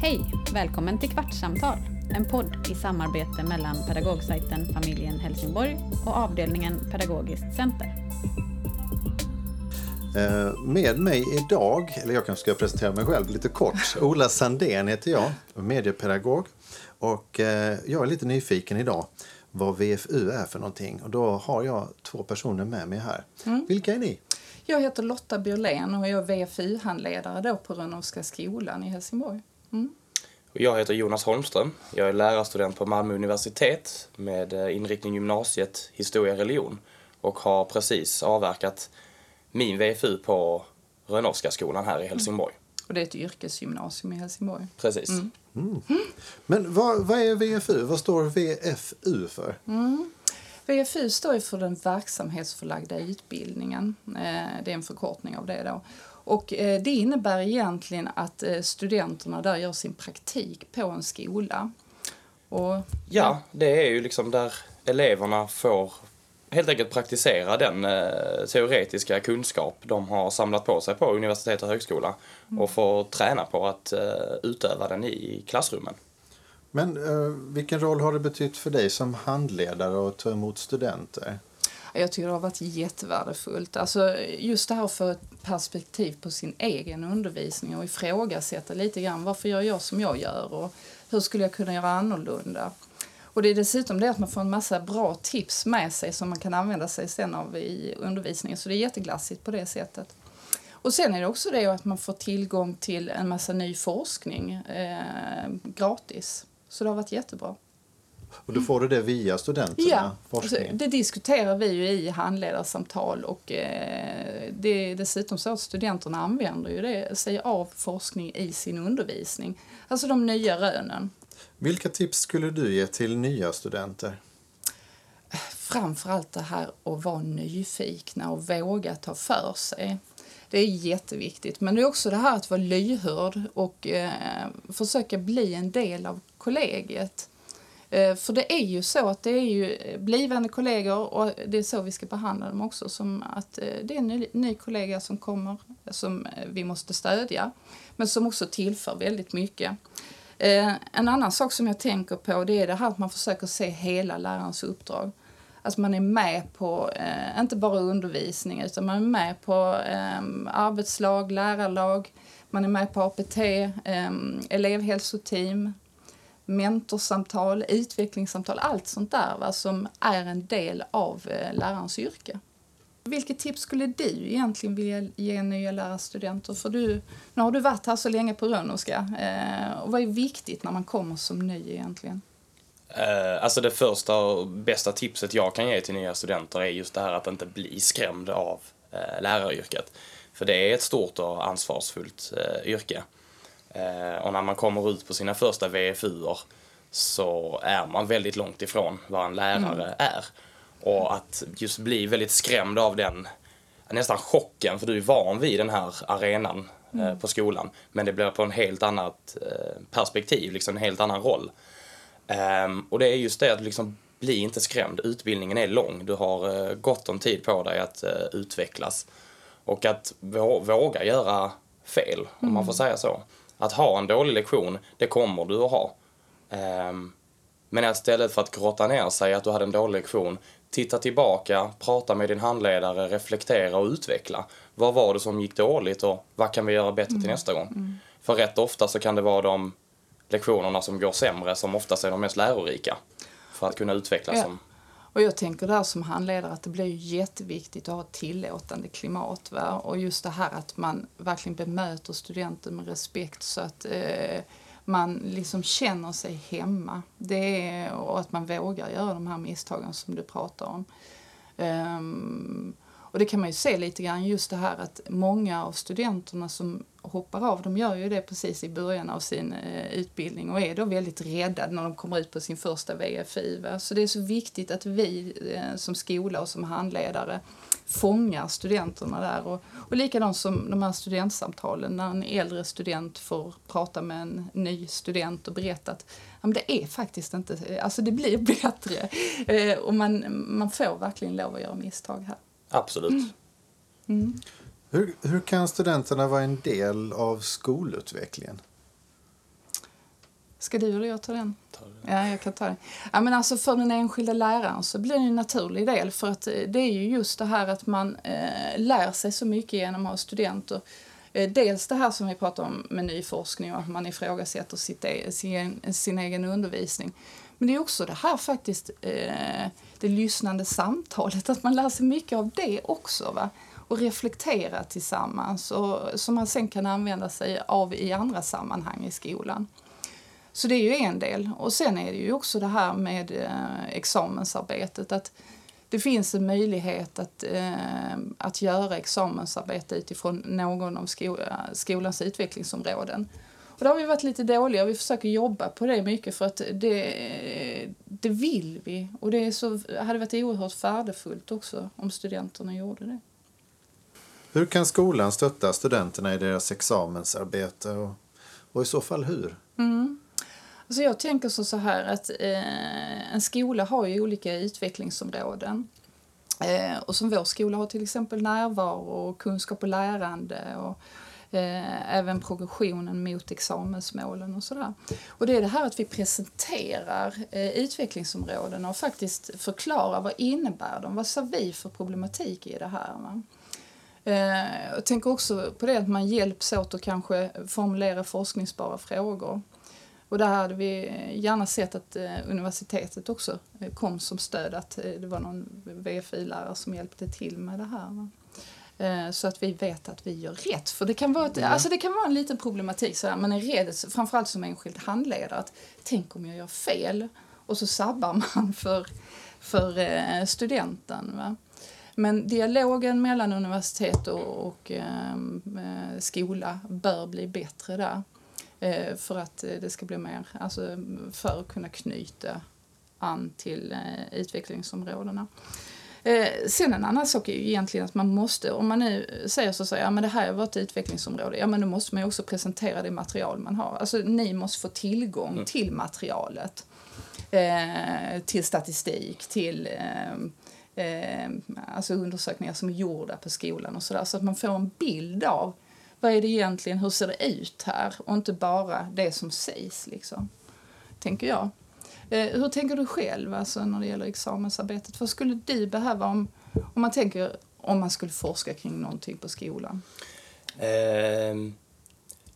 Hej! Välkommen till Kvartssamtal, en podd i samarbete mellan pedagogsajten Familjen Helsingborg och avdelningen Pedagogiskt center. Eh, Med mig idag, eller jag kanske ska presentera mig själv lite kort. Ola Sandén heter jag, mediepedagog. Och eh, jag är lite nyfiken idag vad VFU är för någonting. Och då har jag två personer med mig här. Vilka är ni? Jag heter Lotta Björlén och jag är VFU-handledare på Rönnerska skolan i Helsingborg. Mm. Jag heter Jonas Holmström. Jag är lärarstudent på Malmö universitet med eh, inriktning gymnasiet historia och religion och har precis avverkat min VFU på Rönnerska skolan här i Helsingborg. Och det är ett yrkesgymnasium i Helsingborg. Precis. Men vad, vad är VFU? Vad står VFU för? VFU står för den verksamhetsförlagda utbildningen. Eh, Det är en förkortning av det då. Och eh, det innebär egentligen att eh, studenterna där gör sin praktik på en skola. Och, Ja, det är ju liksom där eleverna får helt enkelt praktisera den eh, teoretiska kunskap de har samlat på sig på universitet och högskola och får träna på att eh, utöva den i klassrummen. Men eh, vilken roll har det betytt för dig som handledare att ta emot studenter? Jag tycker det har varit jättevärdefullt. Alltså just det här att få ett perspektiv på sin egen undervisning och ifrågasätta lite grann varför gör jag som jag gör och hur skulle jag kunna göra annorlunda. Och det är dessutom det att man får en massa bra tips med sig som man kan använda sig sen av i undervisningen. Så det är jätteglassigt på det sättet. Och sen är det också det att man får tillgång till en massa ny forskning eh, gratis. Så det har varit jättebra. Och då får du det via studenterna? Ja, forskningen. alltså, det diskuterar vi ju i handledarsamtal och eh, det är dessutom så att studenterna använder ju det, sig av forskning i sin undervisning. Alltså de nya rönen. Vilka tips skulle du ge till nya studenter? Framförallt det här att vara nyfikna och våga ta för sig. Det är jätteviktigt. Men det är också det här att vara lyhörd och eh, försöka bli en del av kollegiet. Eh, för det är ju så att det är ju eh, blivande kollegor och det är så vi ska behandla dem också. Som att eh, det är en ny, ny kollega som kommer som vi måste stödja. Men som också tillför väldigt mycket. En annan sak som jag tänker på det är det här att man försöker se hela lärarens uppdrag. Att man är med på, eh, inte bara undervisning, utan man är med på eh, arbetslag, lärarlag, man är med på APT, eh, elevhälsoteam, mentorsamtal, utvecklingssamtal, allt sånt där va, som är en del av eh, lärarens yrke. Vilket tips skulle du egentligen vilja ge nya lärarstudenter? För du, nu har du varit här så länge på Rönnerska. Eh, och vad är viktigt när man kommer som ny egentligen? Eh, alltså det första och bästa tipset jag kan ge till nya studenter är just det här att inte bli skrämd av eh, läraryrket. För det är ett stort och ansvarsfullt eh, yrke. Eh, och när man kommer ut på sina första VFUer så är man väldigt långt ifrån vad en lärare är. Och att just bli väldigt skrämd av den nästan chocken, för du är van vid den här arenan eh, på skolan. Men det blir på en helt annat eh, perspektiv, liksom en helt annan roll. Ehm, och det är just det att liksom bli inte skrämd. Utbildningen är lång. Du har gott om tid på dig att utvecklas. Och att vå- våga göra fel, om man får säga så. Att ha en dålig lektion, det kommer du att ha. Ehm, men istället för att grotta ner sig att du hade en dålig lektion, titta tillbaka, prata med din handledare, reflektera och utveckla. Vad var det som gick dåligt och vad kan vi göra bättre till nästa gång? För rätt ofta så kan det vara de lektionerna som går sämre som oftast är de mest lärorika. För att kunna utvecklas Ja. som och jag tänker där som handledare att det blir jätteviktigt att ha ett tillåtande klimat. Va? Och just det här att man verkligen bemöter studenten med respekt så att eh, man liksom känner sig hemma. Det är, och att man vågar göra de här misstagen som du pratar om. Um, och det kan man ju se lite grann just det här att många av studenterna som hoppar av, de gör ju det precis i början av sin eh, utbildning och är då väldigt rädda när de kommer ut på sin första. Va? Så det är så viktigt att vi eh, som skola och som handledare fångar studenterna där. Och, och likadant som de här studentsamtalen när en äldre student får prata med en ny student och berätta att ja, men det är faktiskt inte, alltså det blir bättre. Eh, och man, man får verkligen lov att göra misstag här. Absolut. Hur, hur kan studenterna vara en del av skolutvecklingen? Ska du eller jag ta den? Ta. Ja, jag kan ta den. Ja, men alltså för den enskilda läraren så blir det en naturlig del för att eh, det är ju just det här att man eh, lär sig så mycket genom att ha studenter. Eh, dels det här som vi pratar om med ny forskning och att man ifrågasätter sitt, e- sin, sin egen undervisning. Men det är också det här faktiskt, eh, det lyssnande samtalet, att man lär sig mycket av det också. Va? Och reflektera tillsammans och som man sen kan använda sig av i andra sammanhang i skolan. Så det är ju en del. Och sen är det ju också det här med eh, examensarbetet. Att det finns en möjlighet att, eh, att göra examensarbete utifrån någon av sko skolans utvecklingsområden. Och där har vi varit lite dåliga och vi försöker jobba på det mycket för att det, det vill vi. Och det är så, hade varit oerhört värdefullt också om studenterna gjorde det. Hur kan skolan stötta studenterna i deras examensarbete och, och i så fall hur? Mm. Alltså jag tänker så, här att eh, en skola har ju olika utvecklingsområden. Eh, och som vår skola har till exempel närvaro och kunskap och lärande och eh, även progressionen mot examensmålen och sådär. Och det är det här att vi presenterar eh, utvecklingsområdena och faktiskt förklarar vad innebär de, vad ser vi för problematik i det här. Va? Eh, jag tänker också på det att man hjälps åt att kanske formulera forskningsbara frågor. Och där hade vi gärna sett att eh, universitetet också eh, kom som stöd, att eh, det var någon VFI-lärare som hjälpte till med det här. Så att vi vet att vi gör rätt. För det kan vara, ett, alltså det kan vara en liten problematik, så här, man är rädd, framförallt som enskild handledare, att tänk om jag gör fel? Och så sabbar man för, för studenten. Va? Men dialogen mellan universitet och, och ehm, eh, skola bör bli bättre där. Eh, för att eh, det ska bli mer, alltså för att kunna knyta an till eh, utvecklingsområdena. Eh, sen en annan sak är ju egentligen att man måste, om man nu säger så, så ja men det här är vårt utvecklingsområde, ja men då måste man ju också presentera det material man har. Alltså ni måste få tillgång till materialet. Eh, till statistik, till eh, eh, alltså undersökningar som är gjorda på skolan och sådär. Så att man får en bild av vad är det egentligen, hur ser det ut här? Och inte bara det som sägs liksom, tänker jag. Eh, hur tänker du själv alltså, när det gäller examensarbetet? Vad skulle du behöva om, om man tänker om man skulle forska kring någonting på skolan? Ehm,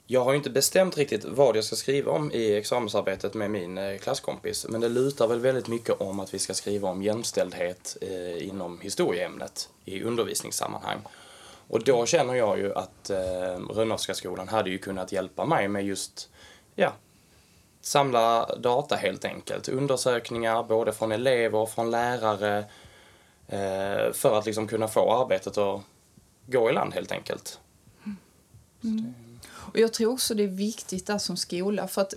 jag har ju inte bestämt riktigt vad jag ska skriva om i examensarbetet med min eh, klasskompis. Men det lutar väl väldigt mycket om att vi ska skriva om jämställdhet eh, inom historieämnet i undervisningssammanhang. Och då känner jag ju att eh, Rönnowska skolan hade ju kunnat hjälpa mig med just, ja, samla data helt enkelt. Undersökningar både från elever och från lärare eh, för att liksom kunna få arbetet att gå i land helt enkelt. Mm. Mm. Och jag tror också det är viktigt där som skola för att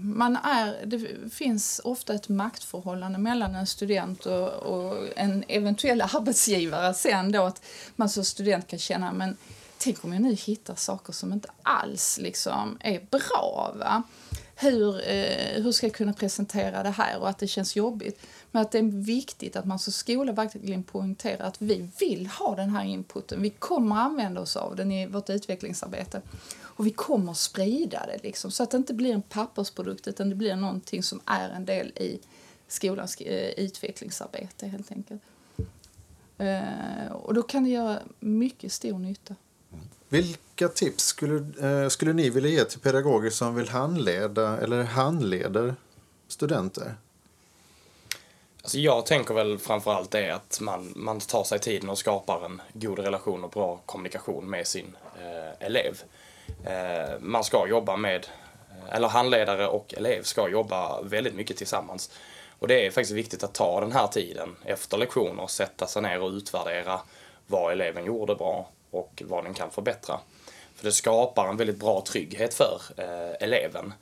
man är, det finns ofta ett maktförhållande mellan en student och, och en eventuell arbetsgivare sen då att man som student kan känna men tänk om jag nu hittar saker som inte alls liksom är bra va? Hur, eh, hur ska jag kunna presentera det här och att det känns jobbigt. Men att det är viktigt att man som skola verkligen poängterar att vi vill ha den här inputen. Vi kommer använda oss av den i vårt utvecklingsarbete. Och vi kommer sprida det liksom, så att det inte blir en pappersprodukt utan det blir någonting som är en del i skolans eh, utvecklingsarbete helt enkelt. Eh, och då kan det göra mycket stor nytta. Vilka tips skulle, eh, skulle ni vilja ge till pedagoger som vill handleda eller handleder studenter? Alltså jag tänker väl framförallt det att man, man tar sig tiden och skapar en god relation och bra kommunikation med sin eh, elev. Eh, man ska jobba med, eh, eller handledare och elev ska jobba väldigt mycket tillsammans. Och det är faktiskt viktigt att ta den här tiden efter lektioner, sätta sig ner och utvärdera vad eleven gjorde bra och vad den kan förbättra. För det skapar en väldigt bra trygghet för eh, eleven.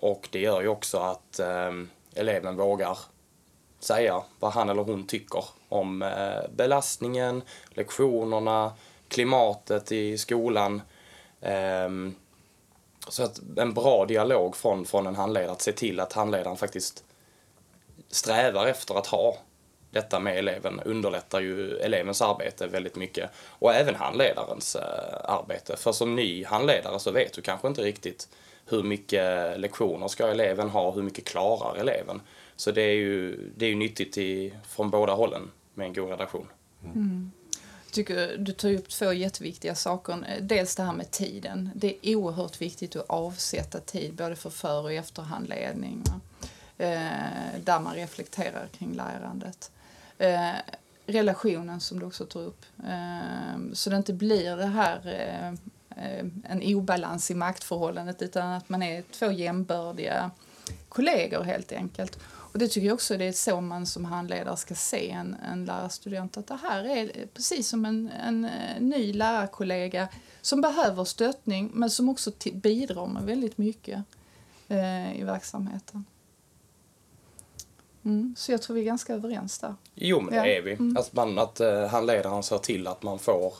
Och det gör ju också att eh, eleven vågar säga vad han eller hon tycker om eh, belastningen, lektionerna, klimatet i skolan. Ehm, så att en bra dialog från, från en handledare, att se till att handledaren faktiskt strävar efter att ha detta med eleven underlättar ju elevens arbete väldigt mycket och även handledarens eh, arbete. För som ny handledare så vet du kanske inte riktigt hur mycket lektioner ska eleven ha, hur mycket klarar eleven. Så det är ju, det är ju nyttigt i, från båda hållen med en god redaktion. Mm. Tycker du tar upp två jätteviktiga saker. Dels det här med tiden. Det är oerhört viktigt att avsätta tid både för för och efterhandledning. Eh, där man reflekterar kring lärandet. Eh, relationen som du också tar upp. Eh, så det inte blir det här en obalans i maktförhållandet utan att man är två jämbördiga kollegor helt enkelt. Och det tycker jag också det är så man som handledare ska se en, en lärarstudent. Att det här är precis som en, en, en ny lärarkollega som behöver stöttning men som också bidrar med väldigt mycket eh, i verksamheten. Mm, så jag tror vi är ganska överens där. Jo, men det ja. är vi. Mm. Att, man, att uh, handledaren ser till att man får,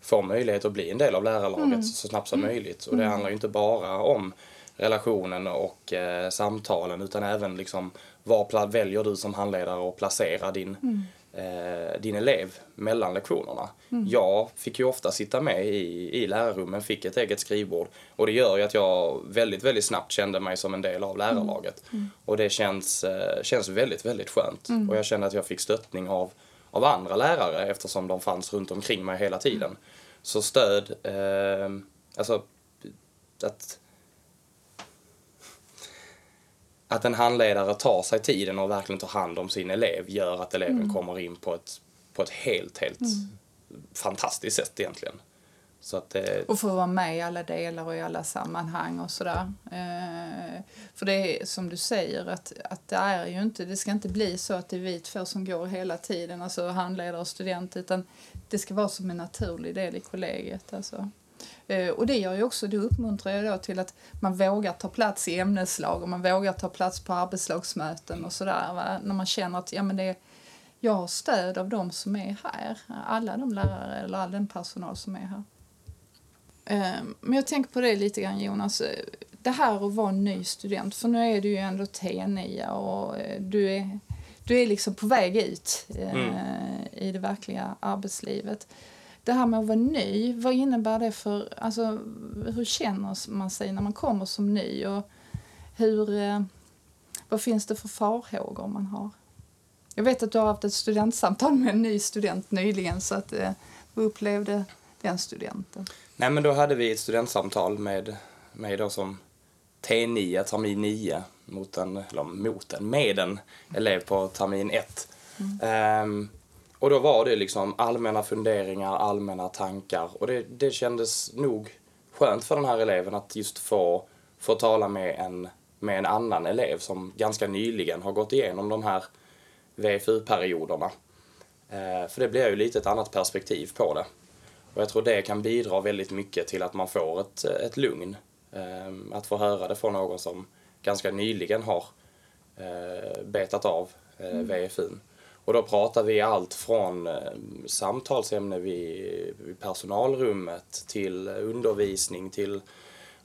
får möjlighet att bli en del av lärarlaget mm. så snabbt som mm. möjligt. Och det mm. handlar ju inte bara om relationen och eh, samtalen utan även liksom var väljer du som handledare att placera din, mm. eh, din elev mellan lektionerna. Mm. Jag fick ju ofta sitta med i, i lärarrummen, fick ett eget skrivbord och det gör ju att jag väldigt, väldigt snabbt kände mig som en del av lärarlaget. Mm. mm. Och det känns, eh, känns väldigt, väldigt skönt. Mm. Och jag kände att jag fick stöttning av, av andra lärare eftersom de fanns runt omkring mig hela tiden. Så stöd, eh, alltså att att en handledare tar sig tiden och verkligen tar hand om sin elev gör att eleven mm. kommer in på ett, på ett helt, helt mm. fantastiskt sätt egentligen. Så att det... Och få vara med i alla delar och i alla sammanhang och sådär. Eh, för det är som du säger att, att det är ju inte, det ska inte bli så att det är vi två som går hela tiden, alltså handledare och student, utan det ska vara som en naturlig del i kollegiet. Alltså. Eh, och det gör ju också, det uppmuntrar ju då till att man vågar ta plats i ämneslag och man vågar ta plats på arbetslagsmöten och sådär. När man känner att ja, men det, jag har stöd av de som är här, alla de lärare eller all den personal som är här. Eh, men jag tänker på det lite grann Jonas, det här att vara ny student, för nu är du ju ändå T9 och eh, du är, du är liksom på väg ut mm. i det verkliga arbetslivet det här med att vara ny, vad innebär det för, alltså hur känner man sig när man kommer som ny och hur, eh, vad finns det för farhågor man har? Jag vet att du har haft ett studentsamtal med en ny student nyligen så att eh, vad upplevde den studenten? Nej men då hade vi ett studentsamtal med mig då som T9, termin 9, mot en, eller mot en, med en elev på termin 1. Mm. Um, och då var det liksom allmänna funderingar, allmänna tankar och det, det kändes nog skönt för den här eleven att just få, få tala med en, med en annan elev som ganska nyligen har gått igenom de här VFU-perioderna. Eh, för det blir ju lite ett annat perspektiv på det. Och jag tror det kan bidra väldigt mycket till att man får ett, ett lugn. Eh, att få höra det från någon som ganska nyligen har eh, betat av eh, mm. VFUn. Och då pratar vi allt från eh, samtalsämne vid, vid personalrummet till undervisning till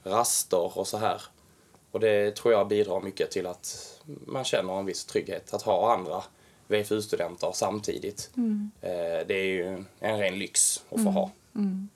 raster och så här. Och det tror jag bidrar mycket till att man känner en viss trygghet att ha andra VFU-studenter samtidigt. Mm. Eh, det är ju en ren lyx att få mm. ha. Mm.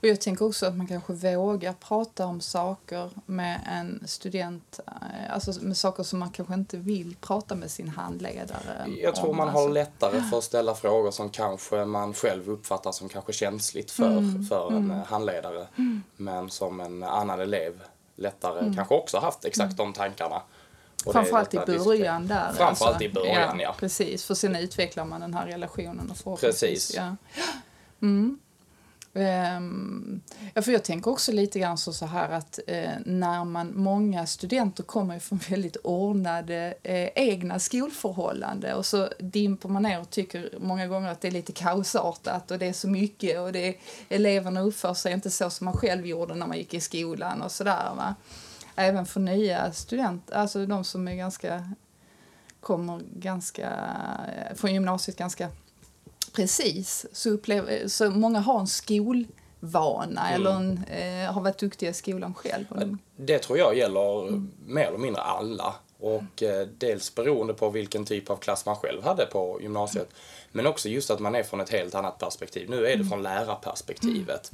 Och jag tänker också att man kanske vågar prata om saker med en student, eh, alltså med saker som man kanske inte vill prata med sin handledare Jag tror om, man alltså. har lättare för att ställa frågor som kanske man själv uppfattar som kanske känsligt för, mm, för en mm. handledare. Mm. Men som en annan elev lättare mm. kanske också haft exakt de tankarna. Och Framförallt i början där. Framförallt alltså. i början, ja, ja. Precis, för sen utvecklar man den här relationen. Och precis. Ja. Mm. Um, ja, för jag tänker också lite grann så, så här att eh, när man, många studenter kommer från väldigt ordnade eh, egna skolförhållanden och så dimper man ner och tycker många gånger att det är lite kaosartat och det är så mycket och det är, eleverna uppför sig inte så som man själv gjorde när man gick i skolan och sådär. Va? Även för nya studenter, alltså de som är ganska, kommer ganska, eh, från gymnasiet ganska precis så, upplever, så många har en skol vana eller en, eh, har varit duktiga i skolan själv. De- Det tror jag gäller mer eller mindre alla. Och eh, dels beroende på vilken typ av klass man själv hade på gymnasiet. Men också just att man är från ett helt annat perspektiv. Nu är det från lärarperspektivet.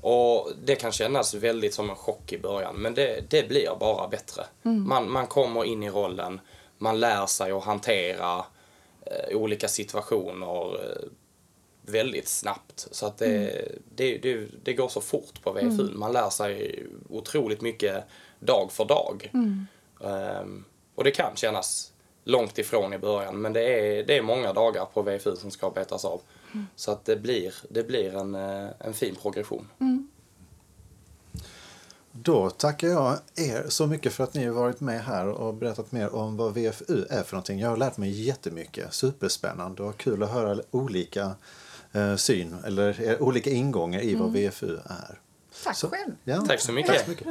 Och det kan kännas väldigt som en chock i början, men det, det blir bara bättre. Man, man kommer in i rollen, man lär sig att hantera olika situationer eh, väldigt snabbt. Så att det, det, det, det går så fort på VFU. Man lär sig otroligt mycket dag för dag. Ehm, och det kan kännas långt ifrån i början, men det är, det är många dagar på VFU som ska betas av. Så att det blir, det blir en, eh, en fin progression. Då tackar jag er så mycket för att ni har varit med här och berättat mer om vad VFU är för någonting. Jag har lärt mig jättemycket. Superspännande och kul att höra olika eh, syn eller eh, olika ingångar i vad VFU är. Tack Så- själv! Ja, Tack så mycket. Tack så mycket.